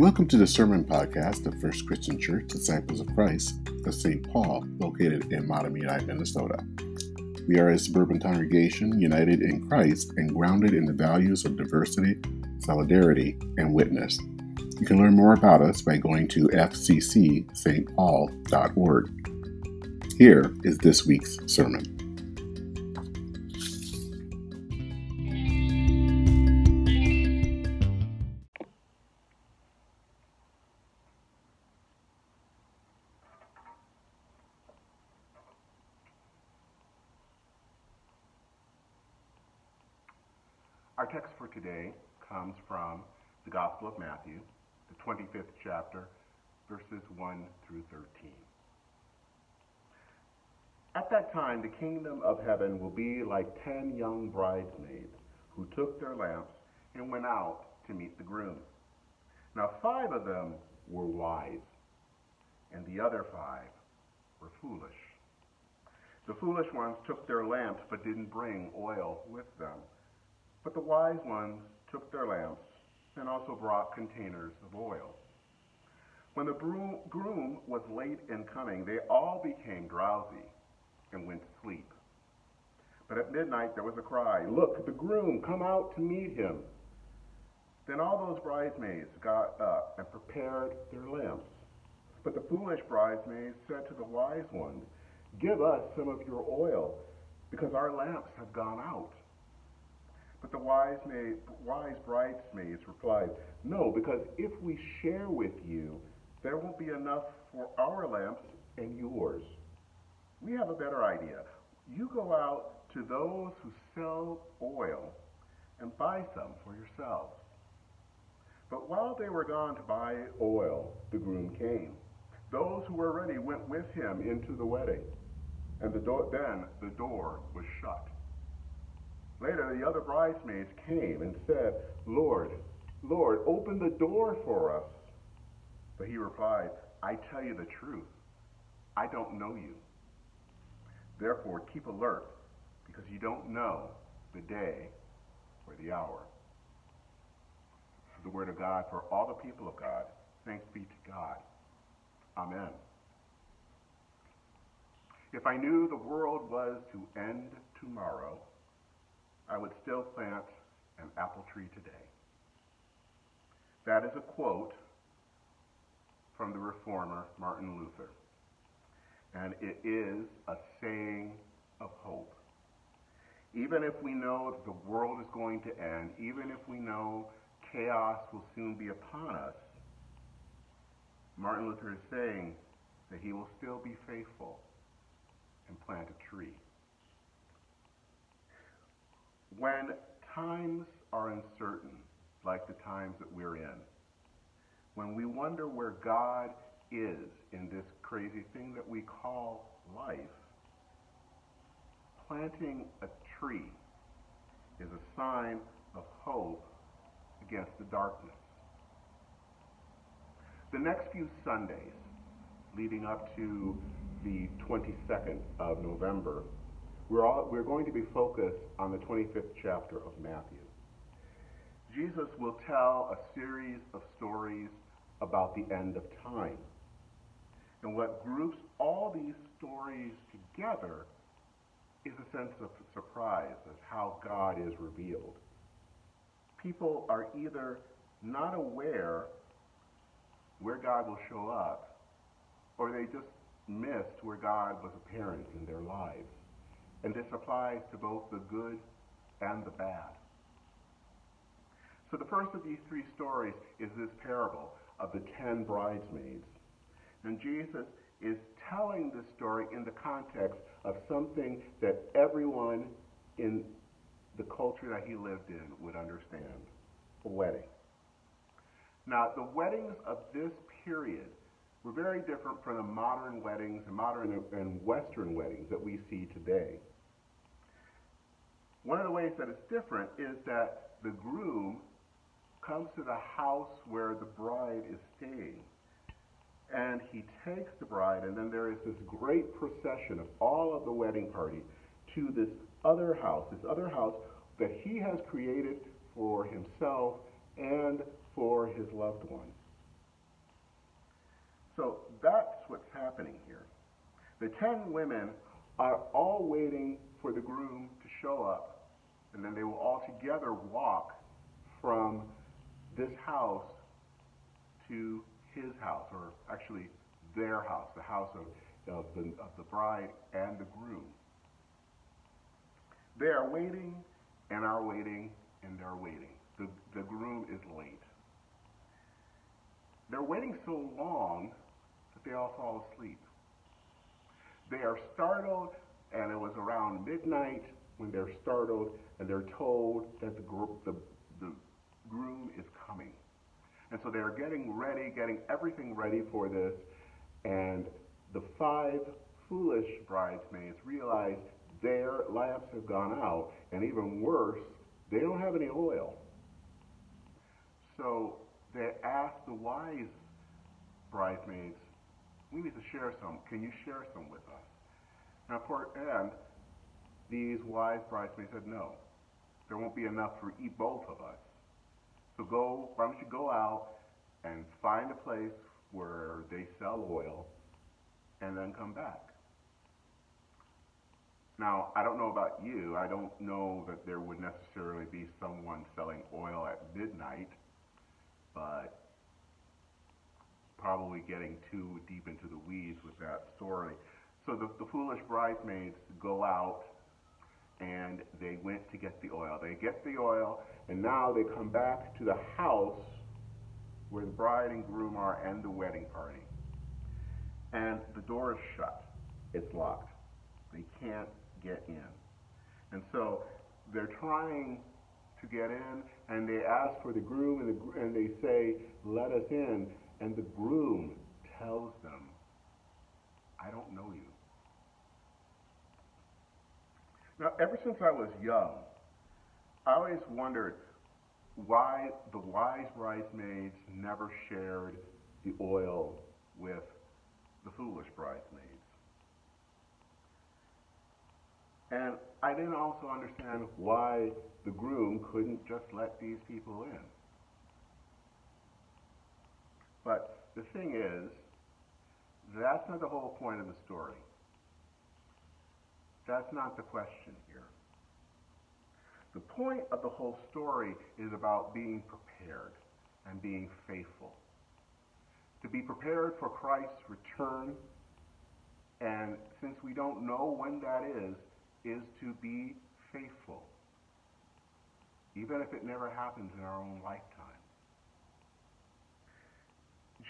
Welcome to the Sermon Podcast of First Christian Church Disciples of Christ of St. Paul, located in Mahtomedi, Minnesota. We are a suburban congregation united in Christ and grounded in the values of diversity, solidarity, and witness. You can learn more about us by going to fccstpaul.org. Here is this week's sermon. Our text for today comes from the Gospel of Matthew, the 25th chapter, verses 1 through 13. At that time, the kingdom of heaven will be like ten young bridesmaids who took their lamps and went out to meet the groom. Now, five of them were wise, and the other five were foolish. The foolish ones took their lamps but didn't bring oil with them. But the wise ones took their lamps and also brought containers of oil. When the groom was late in coming, they all became drowsy and went to sleep. But at midnight there was a cry, Look, the groom, come out to meet him. Then all those bridesmaids got up and prepared their lamps. But the foolish bridesmaids said to the wise ones, Give us some of your oil, because our lamps have gone out. But the wise, maid, wise bridesmaids replied, No, because if we share with you, there won't be enough for our lamps and yours. We have a better idea. You go out to those who sell oil and buy some for yourselves. But while they were gone to buy oil, the groom came. Those who were ready went with him into the wedding, and the then the door was shut. Later, the other bridesmaids came and said, Lord, Lord, open the door for us. But he replied, I tell you the truth. I don't know you. Therefore, keep alert, because you don't know the day or the hour. The word of God for all the people of God. Thanks be to God. Amen. If I knew the world was to end tomorrow, I would still plant an apple tree today. That is a quote from the reformer Martin Luther. And it is a saying of hope. Even if we know the world is going to end, even if we know chaos will soon be upon us, Martin Luther is saying that he will still be faithful and plant a tree. When times are uncertain, like the times that we're in, when we wonder where God is in this crazy thing that we call life, planting a tree is a sign of hope against the darkness. The next few Sundays leading up to the 22nd of November we're, all, we're going to be focused on the 25th chapter of Matthew. Jesus will tell a series of stories about the end of time. And what groups all these stories together is a sense of surprise as how God is revealed. People are either not aware where God will show up, or they just missed where God was apparent in their lives. And this applies to both the good and the bad. So the first of these three stories is this parable of the ten bridesmaids. And Jesus is telling this story in the context of something that everyone in the culture that he lived in would understand a wedding. Now, the weddings of this period were very different from the modern weddings and modern and Western weddings that we see today. One of the ways that it's different is that the groom comes to the house where the bride is staying. And he takes the bride, and then there is this great procession of all of the wedding party to this other house, this other house that he has created for himself and for his loved one. So that's what's happening here. The ten women are all waiting for the groom to show up, and then they will all together walk from this house to his house, or actually their house, the house of, of, the, of the bride and the groom. They are waiting and are waiting and they're waiting. The, the groom is late. They're waiting so long they all fall asleep. They are startled, and it was around midnight when they're startled and they're told that the, the, the groom is coming. And so they're getting ready, getting everything ready for this. And the five foolish bridesmaids realize their lamps have gone out, and even worse, they don't have any oil. So they ask the wise bridesmaids, we need to share some. Can you share some with us? Now, for and these wise bridesmaids said, no, there won't be enough for eat both of us. So go, why don't you go out and find a place where they sell oil and then come back. Now, I don't know about you. I don't know that there would necessarily be someone selling oil at midnight, but probably getting too deep into the weeds with that story. So the, the foolish bridesmaids go out and they went to get the oil. They get the oil, and now they come back to the house where the bride and groom are and the wedding party. And the door is shut. It's locked. They can't get in. And so they're trying to get in, and they ask for the groom, and, the, and they say, Let us in. And the groom tells them, I don't know you. Now, ever since I was young, I always wondered why the wise bridesmaids never shared the oil with the foolish bridesmaids. And I didn't also understand why the groom couldn't just let these people in. But the thing is, that's not the whole point of the story. That's not the question here. The point of the whole story is about being prepared and being faithful. To be prepared for Christ's return, and since we don't know when that is, is to be faithful, even if it never happens in our own lifetime.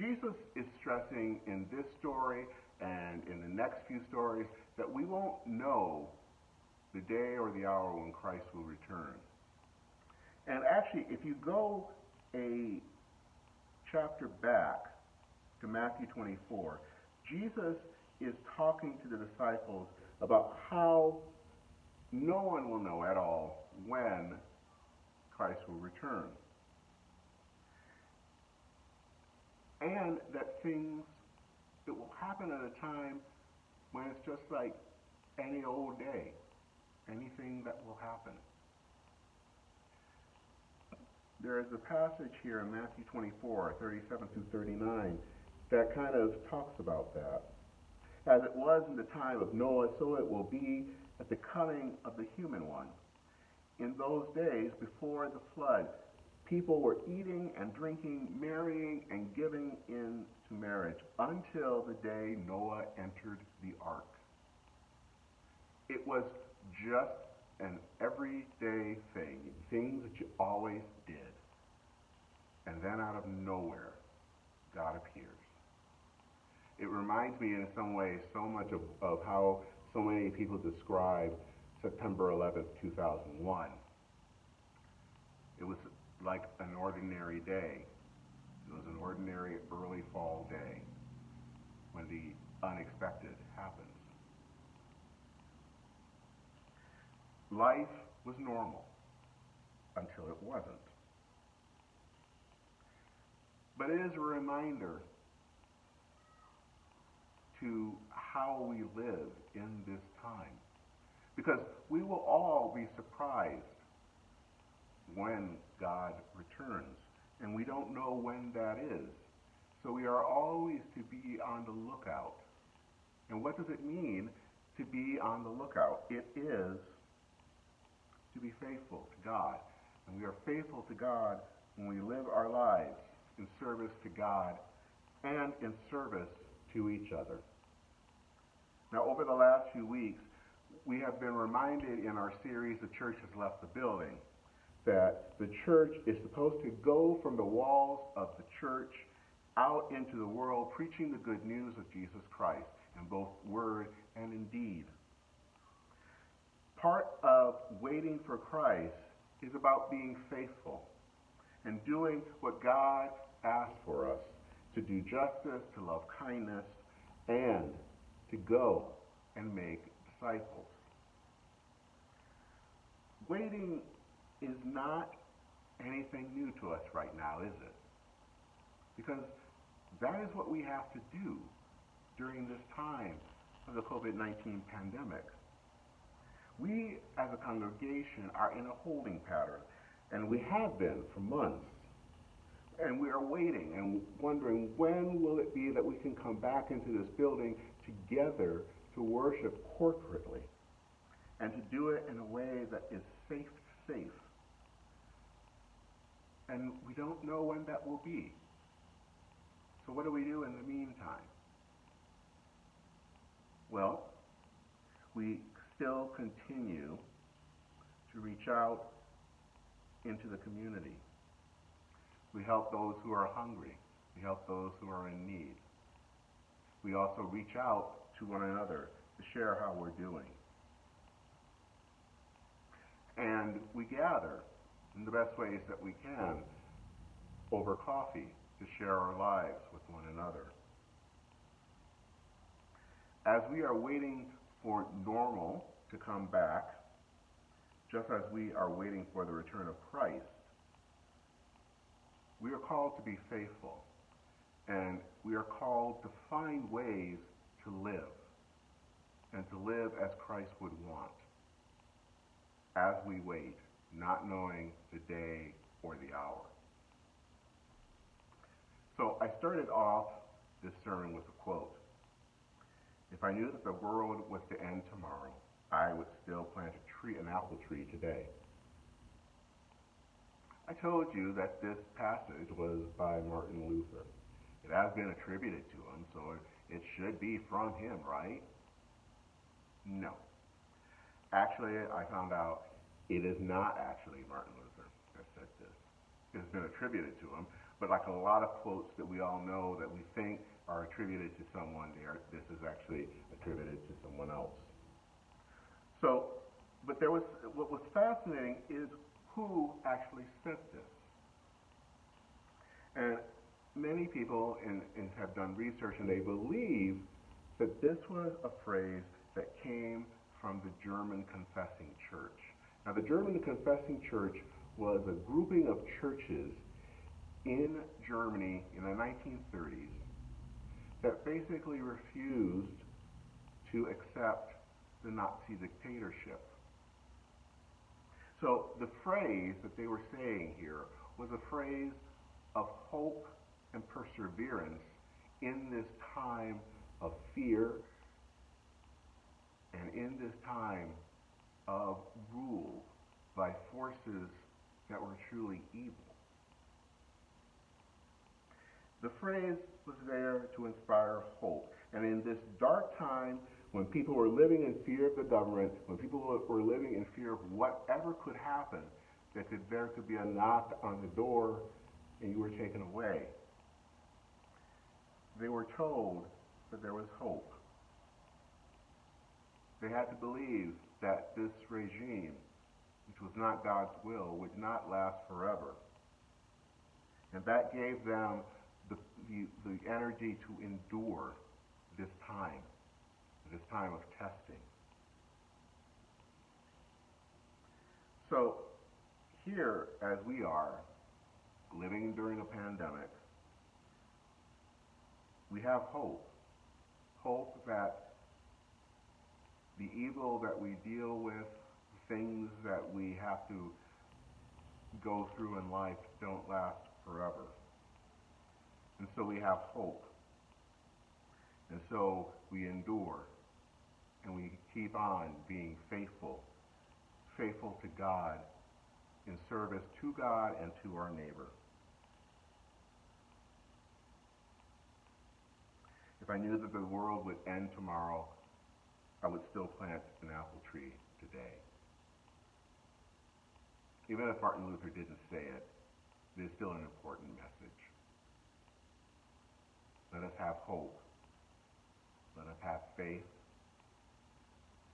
Jesus is stressing in this story and in the next few stories that we won't know the day or the hour when Christ will return. And actually, if you go a chapter back to Matthew 24, Jesus is talking to the disciples about how no one will know at all when Christ will return. And that things that will happen at a time when it's just like any old day, anything that will happen. There is a passage here in Matthew 24, 37 through 39, that kind of talks about that. As it was in the time of Noah, so it will be at the coming of the human one. In those days before the flood, people were eating and drinking, marrying and giving in to marriage until the day Noah entered the ark. It was just an everyday thing, things that you always did. And then out of nowhere, God appears. It reminds me in some ways so much of, of how so many people describe September 11th, 2001. It was like an ordinary day. It was an ordinary early fall day when the unexpected happens. Life was normal until it wasn't. But it is a reminder to how we live in this time. Because we will all be surprised when God returns. And we don't know when that is. So we are always to be on the lookout. And what does it mean to be on the lookout? It is to be faithful to God. And we are faithful to God when we live our lives in service to God and in service to each other. Now, over the last few weeks, we have been reminded in our series, The Church Has Left the Building, that the church is supposed to go from the walls of the church out into the world preaching the good news of Jesus Christ in both word and in deed. Part of waiting for Christ is about being faithful and doing what God asks for us to do justice, to love kindness, and to go and make disciples. Waiting is not anything new to us right now, is it? Because that is what we have to do during this time of the COVID 19 pandemic. We, as a congregation, are in a holding pattern, and we have been for months. And we are waiting and wondering when will it be that we can come back into this building together to worship corporately and to do it in a way that is safe, safe. And we don't know when that will be. So what do we do in the meantime? Well, we still continue to reach out into the community. We help those who are hungry. We help those who are in need. We also reach out to one another to share how we're doing. And we gather in the best ways that we can over coffee to share our lives with one another. As we are waiting for normal to come back, just as we are waiting for the return of Christ, we are called to be faithful. And we are called to find ways to live and to live as Christ would want as we wait, not knowing the day or the hour. So I started off this sermon with a quote. If I knew that the world was to end tomorrow, I would still plant a tree, an apple tree today. I told you that this passage was by Martin Luther. It has been attributed to him, so it should be from him, right? No. Actually, I found out it is not actually Martin Luther that said this. It has been attributed to him, but like a lot of quotes that we all know that we think are attributed to someone, there, this is actually attributed to someone else. So, but there was what was fascinating is who actually said this. And many people in, in have done research and they believe that this was a phrase that came from the German Confessing Church. Now, the German Confessing Church was a grouping of churches in Germany in the 1930s that basically refused to accept the Nazi dictatorship. So the phrase that they were saying here was a phrase of hope and perseverance in this time of fear and in this time of rule by forces that were truly evil. The phrase was there to inspire hope. And in this dark time, when people were living in fear of the government, when people were living in fear of whatever could happen, that there could be a knock on the door and you were taken away. They were told that there was hope. They had to believe that this regime, which was not God's will, would not last forever. And that gave them the, the, the energy to endure this time, this time of testing. So, here, as we are, living during a pandemic, we have hope. Hope that the evil that we deal with, things that we have to go through in life don't last forever. And so we have hope. And so we endure. And we keep on being faithful, faithful to God in service to God and to our neighbor. If I knew that the world would end tomorrow, I would still plant an apple tree today. Even if Martin Luther didn't say it, it is still an important message. Let us have hope. Let us have faith.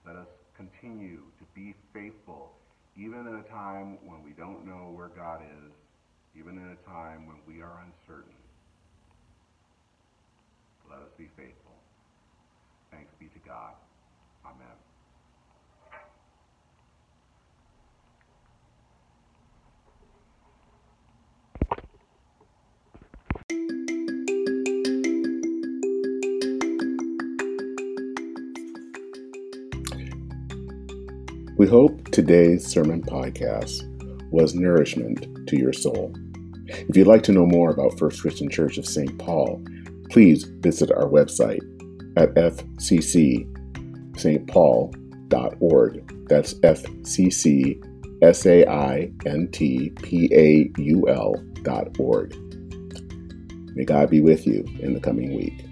Let us continue to be faithful, even in a time when we don't know where God is, even in a time when we are uncertain. Let us be faithful. Thanks be to God. We hope today's sermon podcast was nourishment to your soul. If you'd like to know more about First Christian Church of St. Paul, please visit our website at fccstpaul.org. That's fccsaintpaul.org. May God be with you in the coming week.